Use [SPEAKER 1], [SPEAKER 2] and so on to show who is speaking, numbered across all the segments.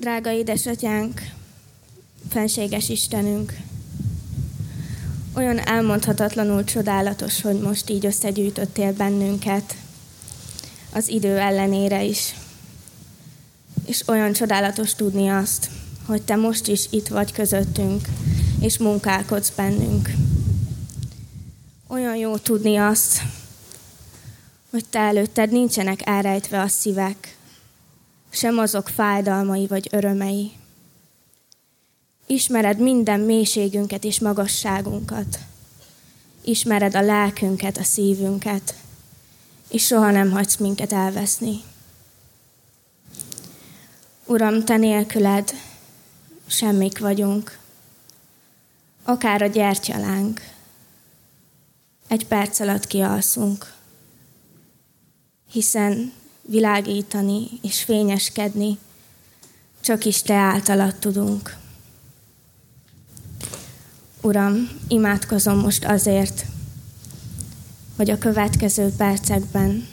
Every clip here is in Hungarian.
[SPEAKER 1] Drága édesatyánk, fenséges Istenünk, olyan elmondhatatlanul csodálatos, hogy most így összegyűjtöttél bennünket, az idő ellenére is. És olyan csodálatos tudni azt, hogy te most is itt vagy közöttünk, és munkálkodsz bennünk. Olyan jó tudni azt, hogy te előtted nincsenek elrejtve a szívek, sem azok fájdalmai vagy örömei. Ismered minden mélységünket és magasságunkat. Ismered a lelkünket, a szívünket, és soha nem hagysz minket elveszni. Uram, te nélküled semmik vagyunk. Akár a gyertyalánk. Egy perc alatt kialszunk. Hiszen világítani és fényeskedni csak is Te általad tudunk. Uram, imádkozom most azért, hogy a következő percekben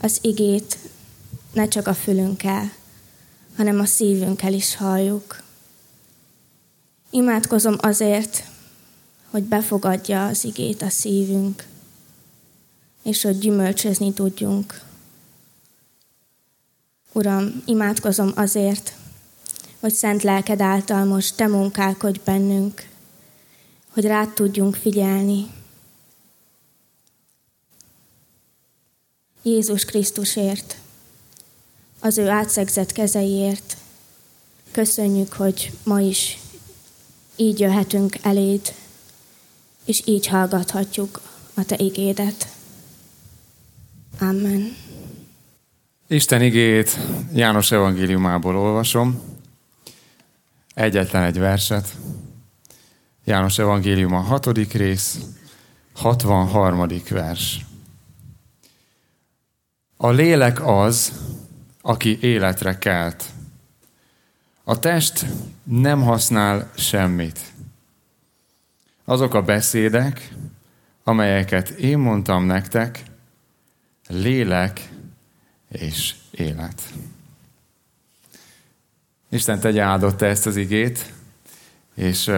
[SPEAKER 1] az igét ne csak a fülünkkel, hanem a szívünkkel is halljuk. Imádkozom azért, hogy befogadja az igét a szívünk, és hogy gyümölcsözni tudjunk. Uram, imádkozom azért, hogy szent lelked által most te munkálkodj bennünk, hogy rád tudjunk figyelni. Jézus Krisztusért, az ő átszegzett kezeiért. Köszönjük, hogy ma is így jöhetünk eléd, és így hallgathatjuk a Te igédet. Amen.
[SPEAKER 2] Isten igét János evangéliumából olvasom. Egyetlen egy verset. János evangélium a hatodik rész, 63. vers. A lélek az, aki életre kelt. A test nem használ semmit. Azok a beszédek, amelyeket én mondtam nektek, lélek és élet. Isten tegye áldotta ezt az igét, és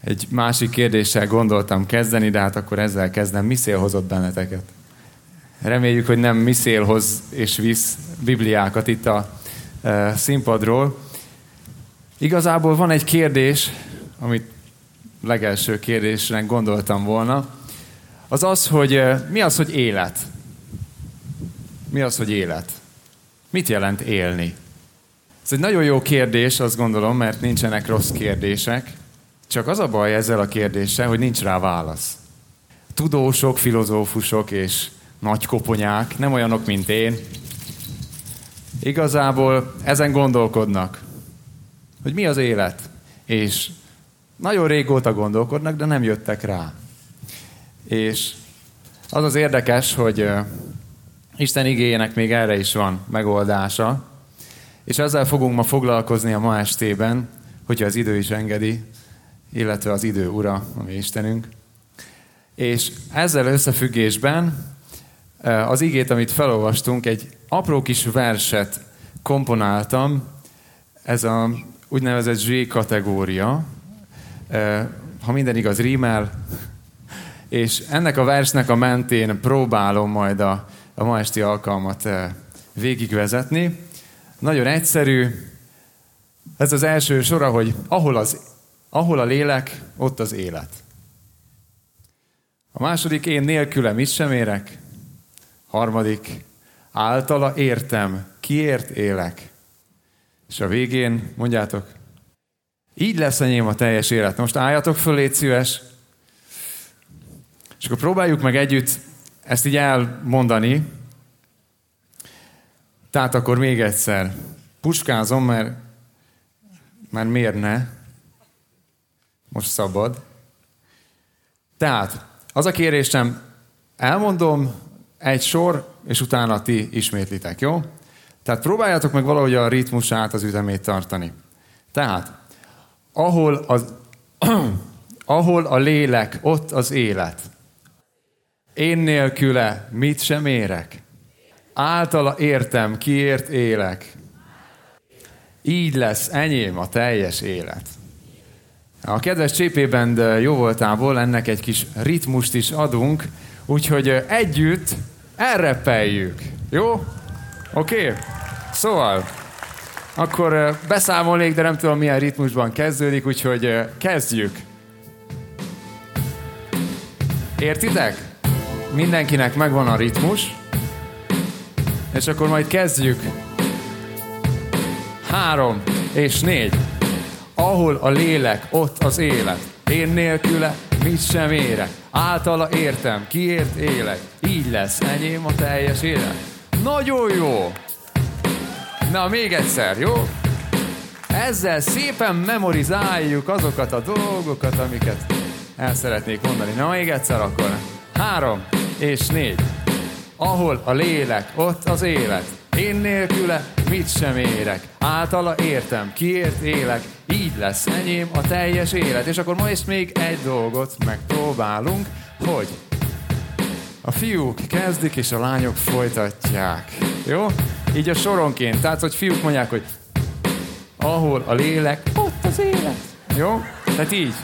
[SPEAKER 2] egy másik kérdéssel gondoltam kezdeni, de hát akkor ezzel kezdem. Mi szél hozott benneteket? Reméljük, hogy nem mi szél hoz és visz bibliákat itt a színpadról. Igazából van egy kérdés, amit legelső kérdésnek gondoltam volna. Az az, hogy mi az, hogy élet? Mi az, hogy élet? Mit jelent élni? Ez egy nagyon jó kérdés, azt gondolom, mert nincsenek rossz kérdések. Csak az a baj ezzel a kérdéssel, hogy nincs rá válasz. Tudósok, filozófusok és nagy koponyák, nem olyanok, mint én, igazából ezen gondolkodnak, hogy mi az élet. És nagyon régóta gondolkodnak, de nem jöttek rá. És az az érdekes, hogy Isten igényének még erre is van megoldása, és ezzel fogunk ma foglalkozni a ma estében, hogyha az idő is engedi, illetve az idő ura, ami Istenünk. És ezzel összefüggésben az igét, amit felolvastunk, egy apró kis verset komponáltam, ez a úgynevezett Z kategória, ha minden igaz, rímel, és ennek a versnek a mentén próbálom majd a, a ma esti alkalmat végigvezetni. Nagyon egyszerű, ez az első sora, hogy ahol az ahol a lélek, ott az élet. A második, én nélküle mit sem érek. Harmadik, általa értem, kiért élek. És a végén mondjátok, így lesz enyém a teljes élet. Most álljatok föl, légy szíves. És akkor próbáljuk meg együtt ezt így elmondani. Tehát akkor még egyszer. Puskázom, mert, mert miért ne? Most szabad. Tehát, az a kérésem, elmondom egy sor, és utána ti ismétlitek, jó? Tehát próbáljátok meg valahogy a ritmusát, az ütemét tartani. Tehát, ahol, az, ahol a lélek, ott az élet. Én nélküle mit sem érek. Általa értem, kiért élek. így lesz enyém a teljes élet. A kedves csépében jó voltából ennek egy kis ritmust is adunk, úgyhogy együtt elrepeljük. Jó? Oké? Okay? Szóval, akkor beszámolnék, de nem tudom milyen ritmusban kezdődik, úgyhogy kezdjük. Értitek? Mindenkinek megvan a ritmus, és akkor majd kezdjük. Három és négy. Ahol a lélek, ott az élet. Én nélküle mit sem érek. Általa értem, kiért élek. Így lesz enyém a teljes élet. Nagyon jó! Na, még egyszer, jó? Ezzel szépen memorizáljuk azokat a dolgokat, amiket el szeretnék mondani. Na, még egyszer akkor. Három és négy. Ahol a lélek, ott az élet. Én nélküle mit sem érek. Általa értem, kiért élek. Így lesz enyém a teljes élet. És akkor most még egy dolgot megpróbálunk, hogy a fiúk kezdik, és a lányok folytatják. Jó? Így a soronként. Tehát, hogy fiúk mondják, hogy ahol a lélek, ott az élet. Jó? Tehát így.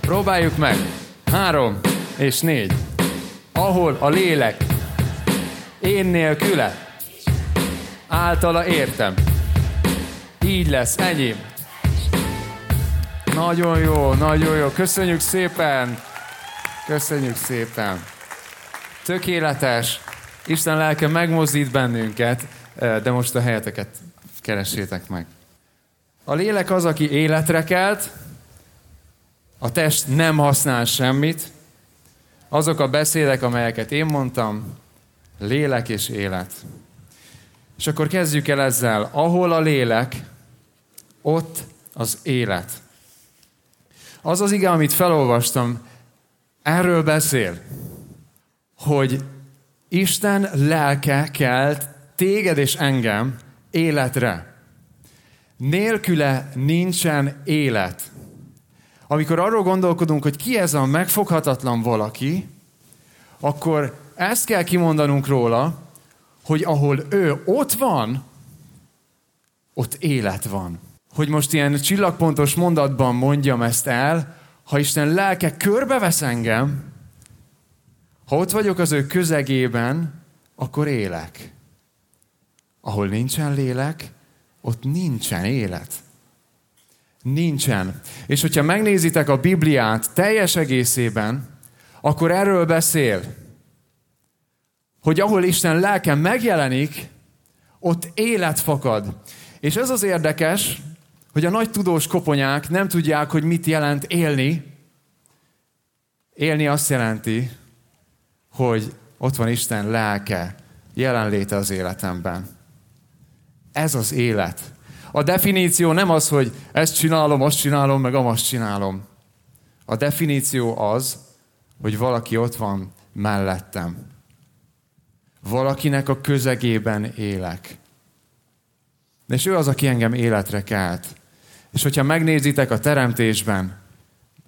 [SPEAKER 2] Próbáljuk meg. Három és négy. Ahol a lélek én nélküle általa értem. Így lesz, enyém. Nagyon jó, nagyon jó. Köszönjük szépen. Köszönjük szépen. Tökéletes. Isten lelke megmozdít bennünket, eh, de most a helyeteket keressétek meg. A lélek az, aki életre kelt, a test nem használ semmit. Azok a beszédek, amelyeket én mondtam, lélek és élet. És akkor kezdjük el ezzel. Ahol a lélek, ott az élet. Az az ige, amit felolvastam, erről beszél, hogy Isten lelke kelt téged és engem életre. Nélküle nincsen élet. Amikor arról gondolkodunk, hogy ki ez a megfoghatatlan valaki, akkor ezt kell kimondanunk róla, hogy ahol ő ott van, ott élet van. Hogy most ilyen csillagpontos mondatban mondjam ezt el, ha Isten lelke körbevesz engem, ha ott vagyok az ő közegében, akkor élek. Ahol nincsen lélek, ott nincsen élet. Nincsen. És hogyha megnézitek a Bibliát teljes egészében, akkor erről beszél, hogy ahol Isten lelke megjelenik, ott élet fakad. És ez az érdekes, hogy a nagy tudós koponyák nem tudják, hogy mit jelent élni. Élni azt jelenti, hogy ott van Isten lelke, jelenléte az életemben. Ez az élet. A definíció nem az, hogy ezt csinálom, azt csinálom, meg amazt csinálom. A definíció az, hogy valaki ott van mellettem. Valakinek a közegében élek. És ő az, aki engem életre kelt. És hogyha megnézitek a teremtésben,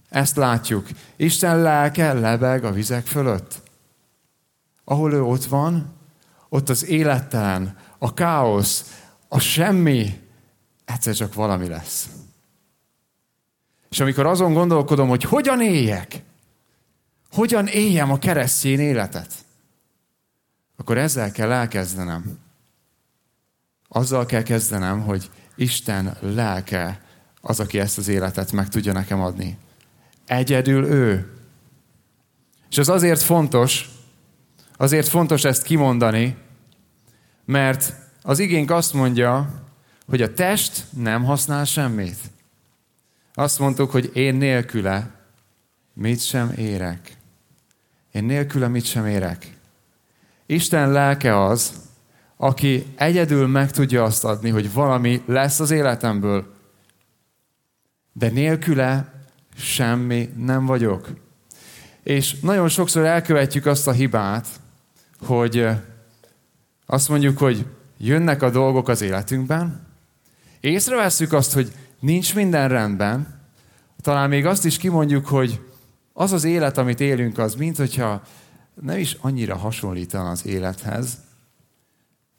[SPEAKER 2] ezt látjuk. Isten lelke lebeg a vizek fölött. Ahol ő ott van, ott az élettelen, a káosz, a semmi, egyszer csak valami lesz. És amikor azon gondolkodom, hogy hogyan éljek, hogyan éljem a keresztény életet, akkor ezzel kell elkezdenem. Azzal kell kezdenem, hogy Isten lelke az, aki ezt az életet meg tudja nekem adni. Egyedül ő. És az azért fontos, azért fontos ezt kimondani, mert az igénk azt mondja, hogy a test nem használ semmit. Azt mondtuk, hogy én nélküle mit sem érek. Én nélküle mit sem érek. Isten lelke az, aki egyedül meg tudja azt adni, hogy valami lesz az életemből. De nélküle semmi nem vagyok. És nagyon sokszor elkövetjük azt a hibát, hogy azt mondjuk, hogy jönnek a dolgok az életünkben, észrevesszük azt, hogy nincs minden rendben, talán még azt is kimondjuk, hogy az az élet, amit élünk, az mint hogyha nem is annyira hasonlítana az élethez.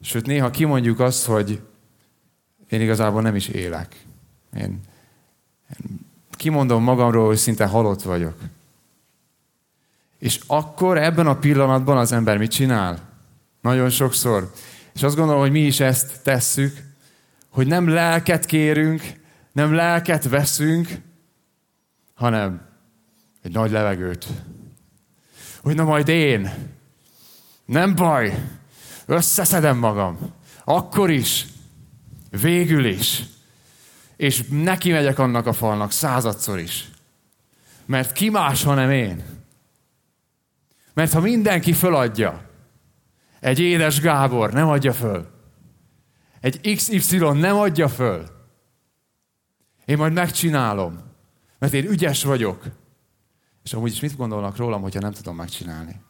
[SPEAKER 2] Sőt, néha kimondjuk azt, hogy én igazából nem is élek. Én, én kimondom magamról, hogy szinte halott vagyok. És akkor ebben a pillanatban az ember mit csinál? Nagyon sokszor. És azt gondolom, hogy mi is ezt tesszük, hogy nem lelket kérünk, nem lelket veszünk, hanem egy nagy levegőt. Hogy na majd én, nem baj, összeszedem magam, akkor is, végül is, és neki megyek annak a falnak századszor is. Mert ki más, hanem én. Mert ha mindenki föladja, egy édes Gábor nem adja föl, egy XY nem adja föl, én majd megcsinálom, mert én ügyes vagyok. És amúgy is mit gondolnak rólam, hogyha nem tudom megcsinálni?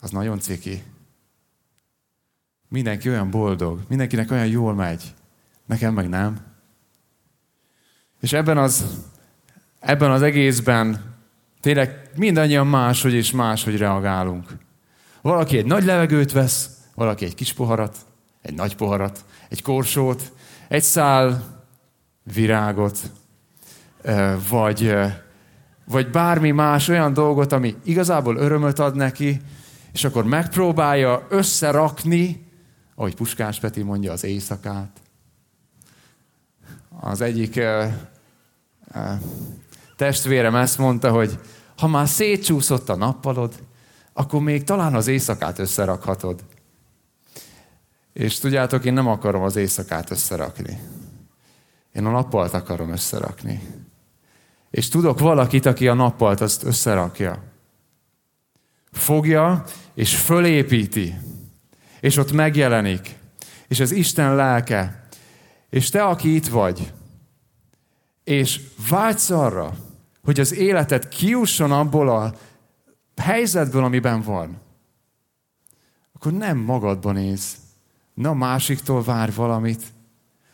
[SPEAKER 2] Az nagyon ciki. Mindenki olyan boldog, mindenkinek olyan jól megy. Nekem meg nem. És ebben az, ebben az egészben tényleg mindannyian máshogy és máshogy reagálunk. Valaki egy nagy levegőt vesz, valaki egy kis poharat, egy nagy poharat, egy korsót, egy szál virágot, vagy, vagy bármi más olyan dolgot, ami igazából örömöt ad neki, és akkor megpróbálja összerakni, ahogy Puskás Peti mondja, az éjszakát. Az egyik uh, uh, testvérem ezt mondta, hogy ha már szétcsúszott a nappalod, akkor még talán az éjszakát összerakhatod. És tudjátok, én nem akarom az éjszakát összerakni. Én a nappalt akarom összerakni. És tudok valakit, aki a nappalt azt összerakja. Fogja, és fölépíti. És ott megjelenik. És az Isten lelke. És te, aki itt vagy, és vágysz arra, hogy az életed kiusson abból a helyzetből, amiben van, akkor nem magadban néz. Ne a másiktól vár valamit.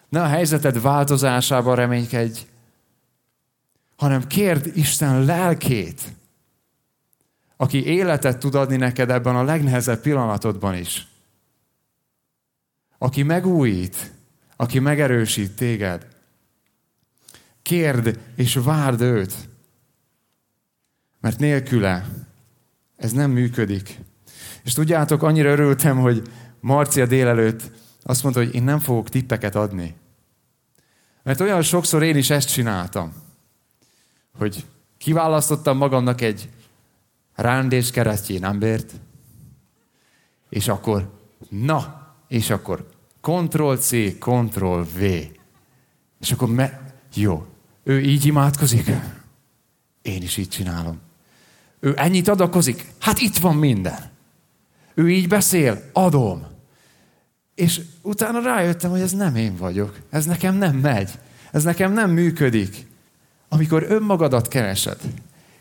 [SPEAKER 2] Ne a helyzeted változásában reménykedj, hanem kérd Isten lelkét, aki életet tud adni neked ebben a legnehezebb pillanatodban is. Aki megújít, aki megerősít téged. Kérd és várd őt. Mert nélküle ez nem működik. És tudjátok, annyira örültem, hogy Marcia délelőtt azt mondta, hogy én nem fogok tippeket adni. Mert olyan sokszor én is ezt csináltam, hogy kiválasztottam magamnak egy rándés keresztjén embert, és akkor, na, és akkor Ctrl-C, Ctrl-V. És akkor, me, jó, ő így imádkozik, én is így csinálom. Ő ennyit adakozik? Hát itt van minden. Ő így beszél? Adom. És utána rájöttem, hogy ez nem én vagyok. Ez nekem nem megy. Ez nekem nem működik. Amikor önmagadat keresed,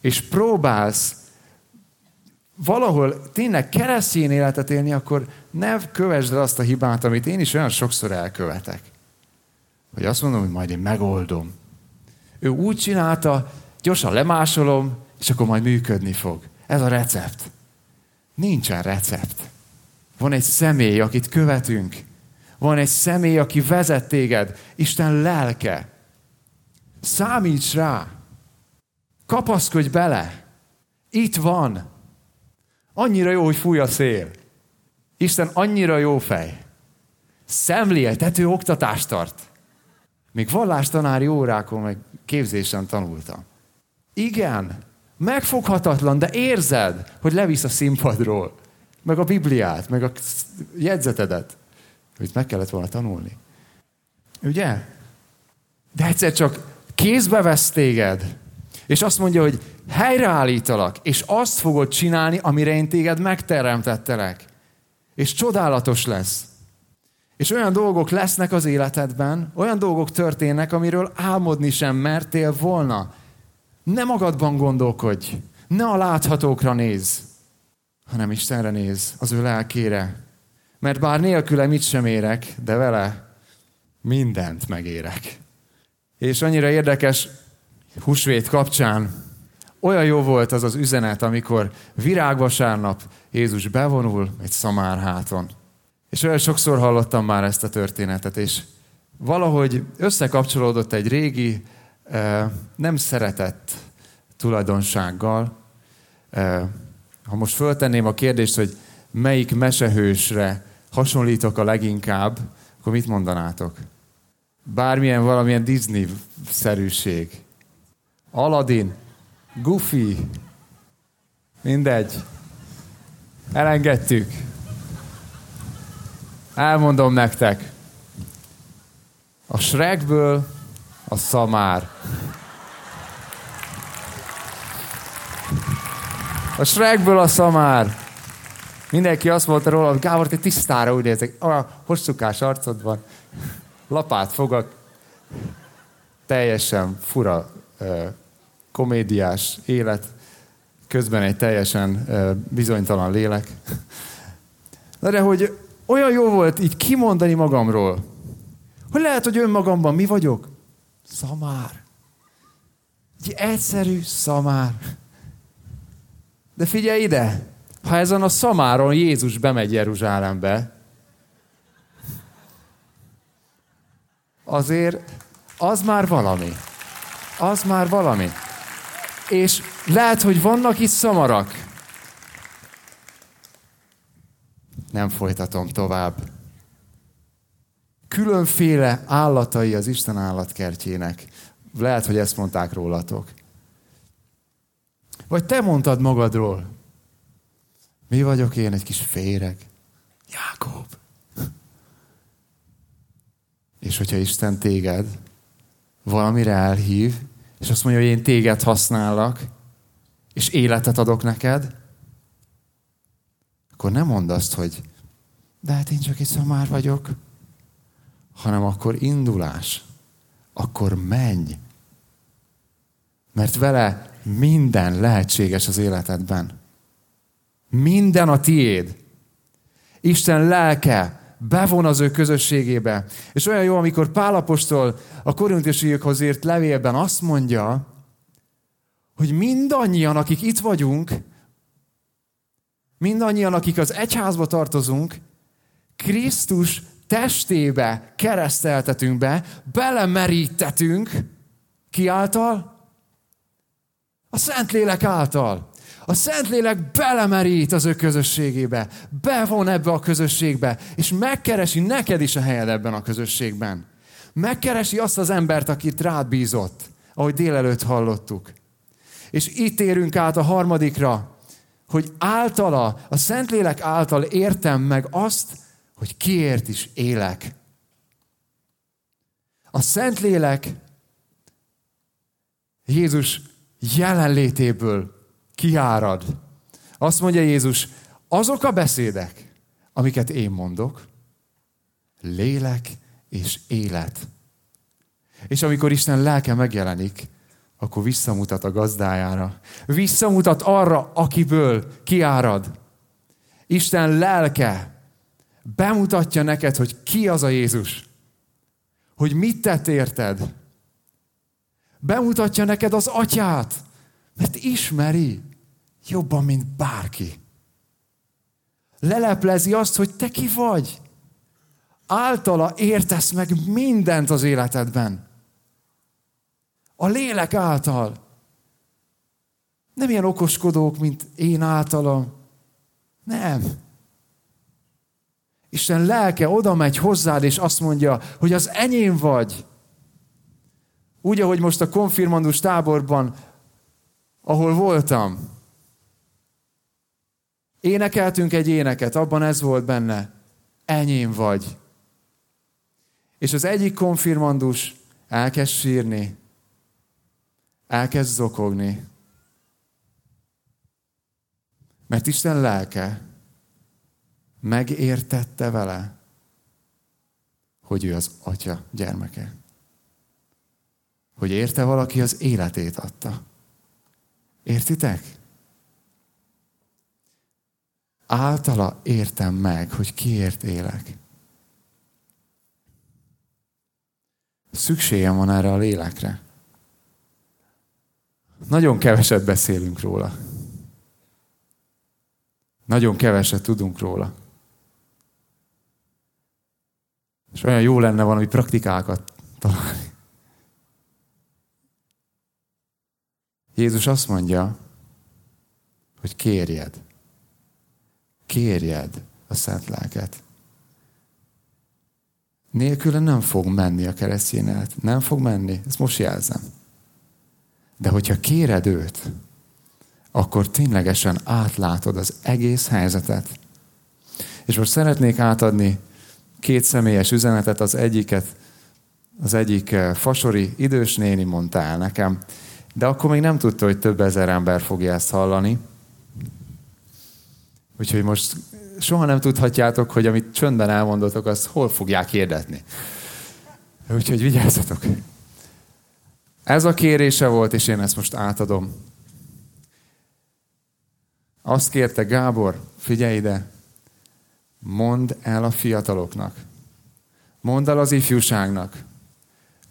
[SPEAKER 2] és próbálsz valahol tényleg keresztény életet élni, akkor ne kövesd el azt a hibát, amit én is olyan sokszor elkövetek. Hogy azt mondom, hogy majd én megoldom. Ő úgy csinálta, gyorsan lemásolom, és akkor majd működni fog. Ez a recept. Nincsen recept. Van egy személy, akit követünk. Van egy személy, aki vezet téged. Isten lelke. Számíts rá. Kapaszkodj bele. Itt van. Annyira jó, hogy fúj a szél. Isten annyira jó fej. Szemléltető oktatást tart. Még vallástanári órákon, meg képzésen tanultam. Igen, megfoghatatlan, de érzed, hogy levisz a színpadról. Meg a Bibliát, meg a jegyzetedet. Hogy meg kellett volna tanulni. Ugye? De egyszer csak kézbe vesz téged, és azt mondja, hogy helyreállítalak, és azt fogod csinálni, amire én téged megteremtettelek. És csodálatos lesz. És olyan dolgok lesznek az életedben, olyan dolgok történnek, amiről álmodni sem mertél volna. Ne magadban gondolkodj, ne a láthatókra néz, hanem Istenre néz, az ő lelkére. Mert bár nélküle mit sem érek, de vele mindent megérek. És annyira érdekes húsvét kapcsán, olyan jó volt az az üzenet, amikor virágvasárnap Jézus bevonul egy szamárháton. És olyan sokszor hallottam már ezt a történetet, és valahogy összekapcsolódott egy régi, nem szeretett tulajdonsággal. Ha most föltenném a kérdést, hogy melyik mesehősre hasonlítok a leginkább, akkor mit mondanátok? Bármilyen valamilyen Disney-szerűség. Aladdin, Goofy, mindegy. Elengedtük. Elmondom nektek. A Shrekből a szamár. A Shrekből a szamár. Mindenki azt mondta róla, hogy Gábor, te tisztára úgy nézek. A hosszúkás arcod van. Lapát fogak. Teljesen fura komédiás élet. Közben egy teljesen bizonytalan lélek. Na de hogy olyan jó volt így kimondani magamról, hogy lehet, hogy önmagamban mi vagyok? Szamár. Egy egyszerű szamár. De figyelj ide, ha ezen a szamáron Jézus bemegy Jeruzsálembe, azért az már valami. Az már valami. És lehet, hogy vannak itt szamarak. Nem folytatom tovább. Különféle állatai az Isten állatkertjének. Lehet, hogy ezt mondták rólatok. Vagy te mondtad magadról. Mi vagyok én, egy kis féreg? Jákob. És hogyha Isten téged valamire elhív, és azt mondja, hogy én téged használok, és életet adok neked, akkor nem mondd azt, hogy de hát én csak egy szamár vagyok, hanem akkor indulás, akkor menj. Mert vele minden lehetséges az életedben. Minden a tiéd. Isten lelke bevon az ő közösségébe. És olyan jó, amikor Pálapostól a korintusiakhoz írt levélben azt mondja, hogy mindannyian, akik itt vagyunk, mindannyian, akik az egyházba tartozunk, Krisztus testébe kereszteltetünk be, belemerítetünk, ki által? A Szentlélek által. A Szentlélek belemerít az ő közösségébe, bevon ebbe a közösségbe, és megkeresi neked is a helyed ebben a közösségben. Megkeresi azt az embert, akit rád bízott, ahogy délelőtt hallottuk. És itt érünk át a harmadikra, hogy általa, a Szentlélek által értem meg azt, hogy kiért is élek. A Szentlélek Jézus jelenlétéből kiárad. Azt mondja Jézus, azok a beszédek, amiket én mondok, lélek és élet. És amikor Isten lelke megjelenik, akkor visszamutat a gazdájára. Visszamutat arra, akiből kiárad. Isten lelke bemutatja neked, hogy ki az a Jézus. Hogy mit tett érted. Bemutatja neked az atyát, mert ismeri jobban, mint bárki. Leleplezi azt, hogy te ki vagy. Általa értesz meg mindent az életedben. A lélek által. Nem ilyen okoskodók, mint én általam. Nem. Isten lelke oda megy hozzád, és azt mondja, hogy az enyém vagy. Úgy, ahogy most a konfirmandus táborban, ahol voltam, énekeltünk egy éneket, abban ez volt benne. Enyém vagy. És az egyik konfirmandus elkezd sírni, elkezd zokogni. Mert Isten lelke megértette vele, hogy ő az atya gyermeke. Hogy érte valaki az életét adta. Értitek? Általa értem meg, hogy kiért élek. Szükségem van erre a lélekre. Nagyon keveset beszélünk róla. Nagyon keveset tudunk róla. És olyan jó lenne valami praktikákat találni. Jézus azt mondja, hogy kérjed. Kérjed a szent lelket. Nélküle nem fog menni a keresztény. Nem fog menni. Ezt most jelzem. De hogyha kéred őt, akkor ténylegesen átlátod az egész helyzetet. És most szeretnék átadni két személyes üzenetet, az egyiket, az egyik eh, fasori idős néni mondta el nekem, de akkor még nem tudta, hogy több ezer ember fogja ezt hallani. Úgyhogy most soha nem tudhatjátok, hogy amit csöndben elmondotok, azt hol fogják hirdetni. Úgyhogy vigyázzatok! Ez a kérése volt, és én ezt most átadom. Azt kérte Gábor, figyelj ide, mondd el a fiataloknak, mondd el az ifjúságnak,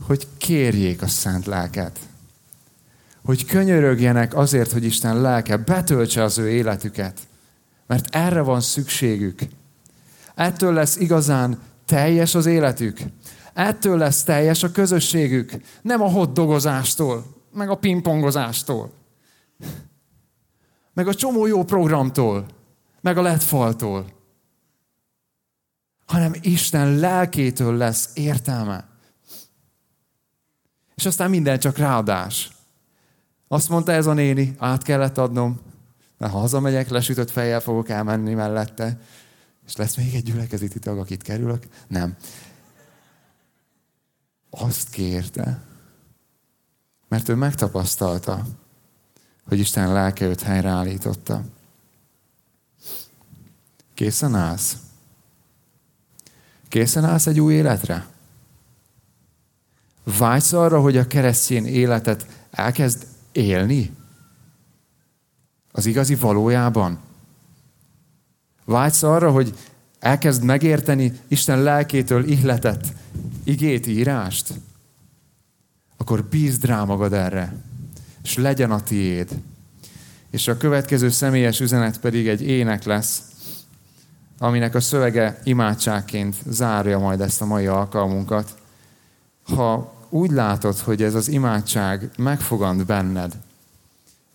[SPEAKER 2] hogy kérjék a szent lelket. Hogy könyörögjenek azért, hogy Isten lelke betöltse az ő életüket. Mert erre van szükségük. Ettől lesz igazán teljes az életük. Ettől lesz teljes a közösségük. Nem a hotdogozástól, meg a pingpongozástól. Meg a csomó jó programtól, meg a letfaltól. Hanem Isten lelkétől lesz értelme. És aztán minden csak ráadás. Azt mondta ez a néni, át kellett adnom, mert ha hazamegyek, lesütött fejjel fogok elmenni mellette, és lesz még egy gyülekezeti tag, akit kerülök. Nem. Azt kérte, mert ő megtapasztalta, hogy Isten lelke őt helyreállította. Készen állsz? Készen állsz egy új életre? Vágysz arra, hogy a keresztény életet elkezd élni? Az igazi valójában? Vágysz arra, hogy elkezd megérteni Isten lelkétől ihletet, igét, írást? Akkor bízd rá magad erre, és legyen a tiéd. És a következő személyes üzenet pedig egy ének lesz, aminek a szövege imádságként zárja majd ezt a mai alkalmunkat. Ha úgy látod, hogy ez az imádság megfogant benned,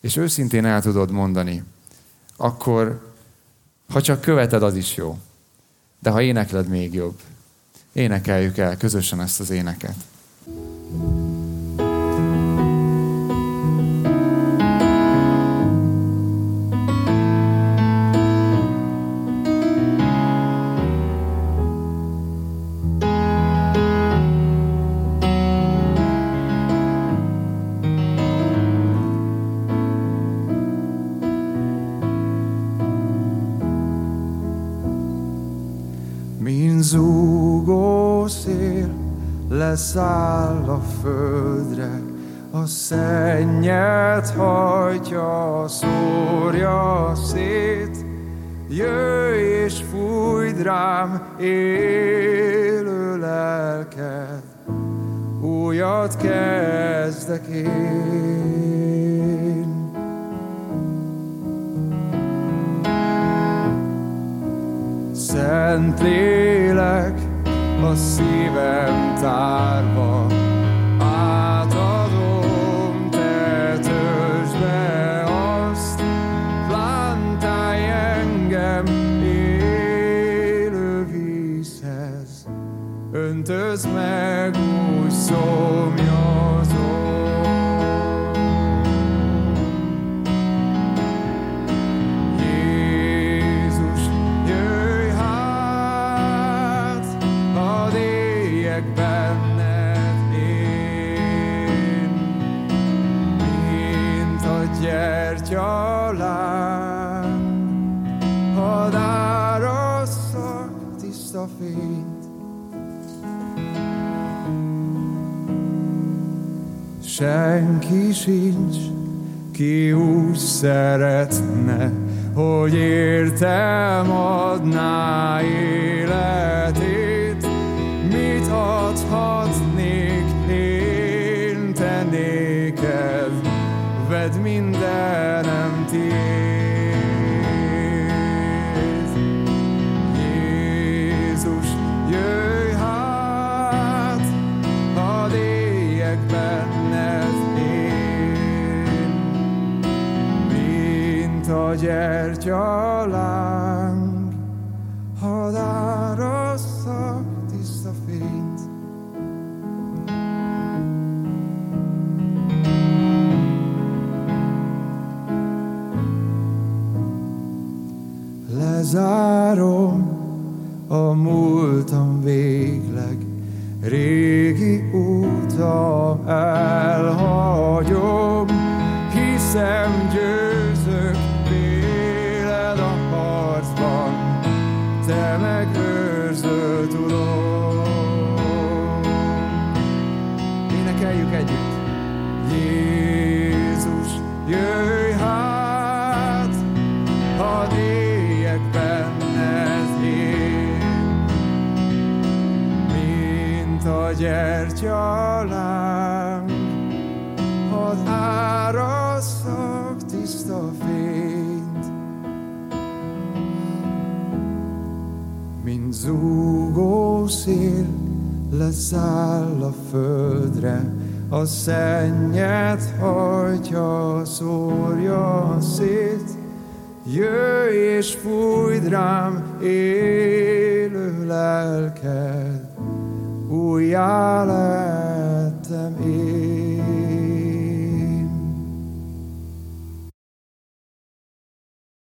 [SPEAKER 2] és őszintén el tudod mondani, akkor ha csak követed, az is jó. De ha énekled, még jobb. Énekeljük el közösen ezt az éneket.
[SPEAKER 3] Szennyet hajtja, szórja szét. Jöjj és fújd rám élő lelket, újat kezdek én. Szent lélek, a szívem tárba. Sincs, ki úgy szeretne, hogy értem adná életét.
[SPEAKER 2] Gyertyaláng, hadd árasszak tiszta fényt. Lezárom a múltam végleg, régi úta elhagyom, hiszem gyertyaláng, hadd árasszak tiszta fényt. Mint zúgó szél leszáll a földre, a szennyet hajtja, szórja szét. Jöjj és fújd rám élő lelked, újjá lettem én.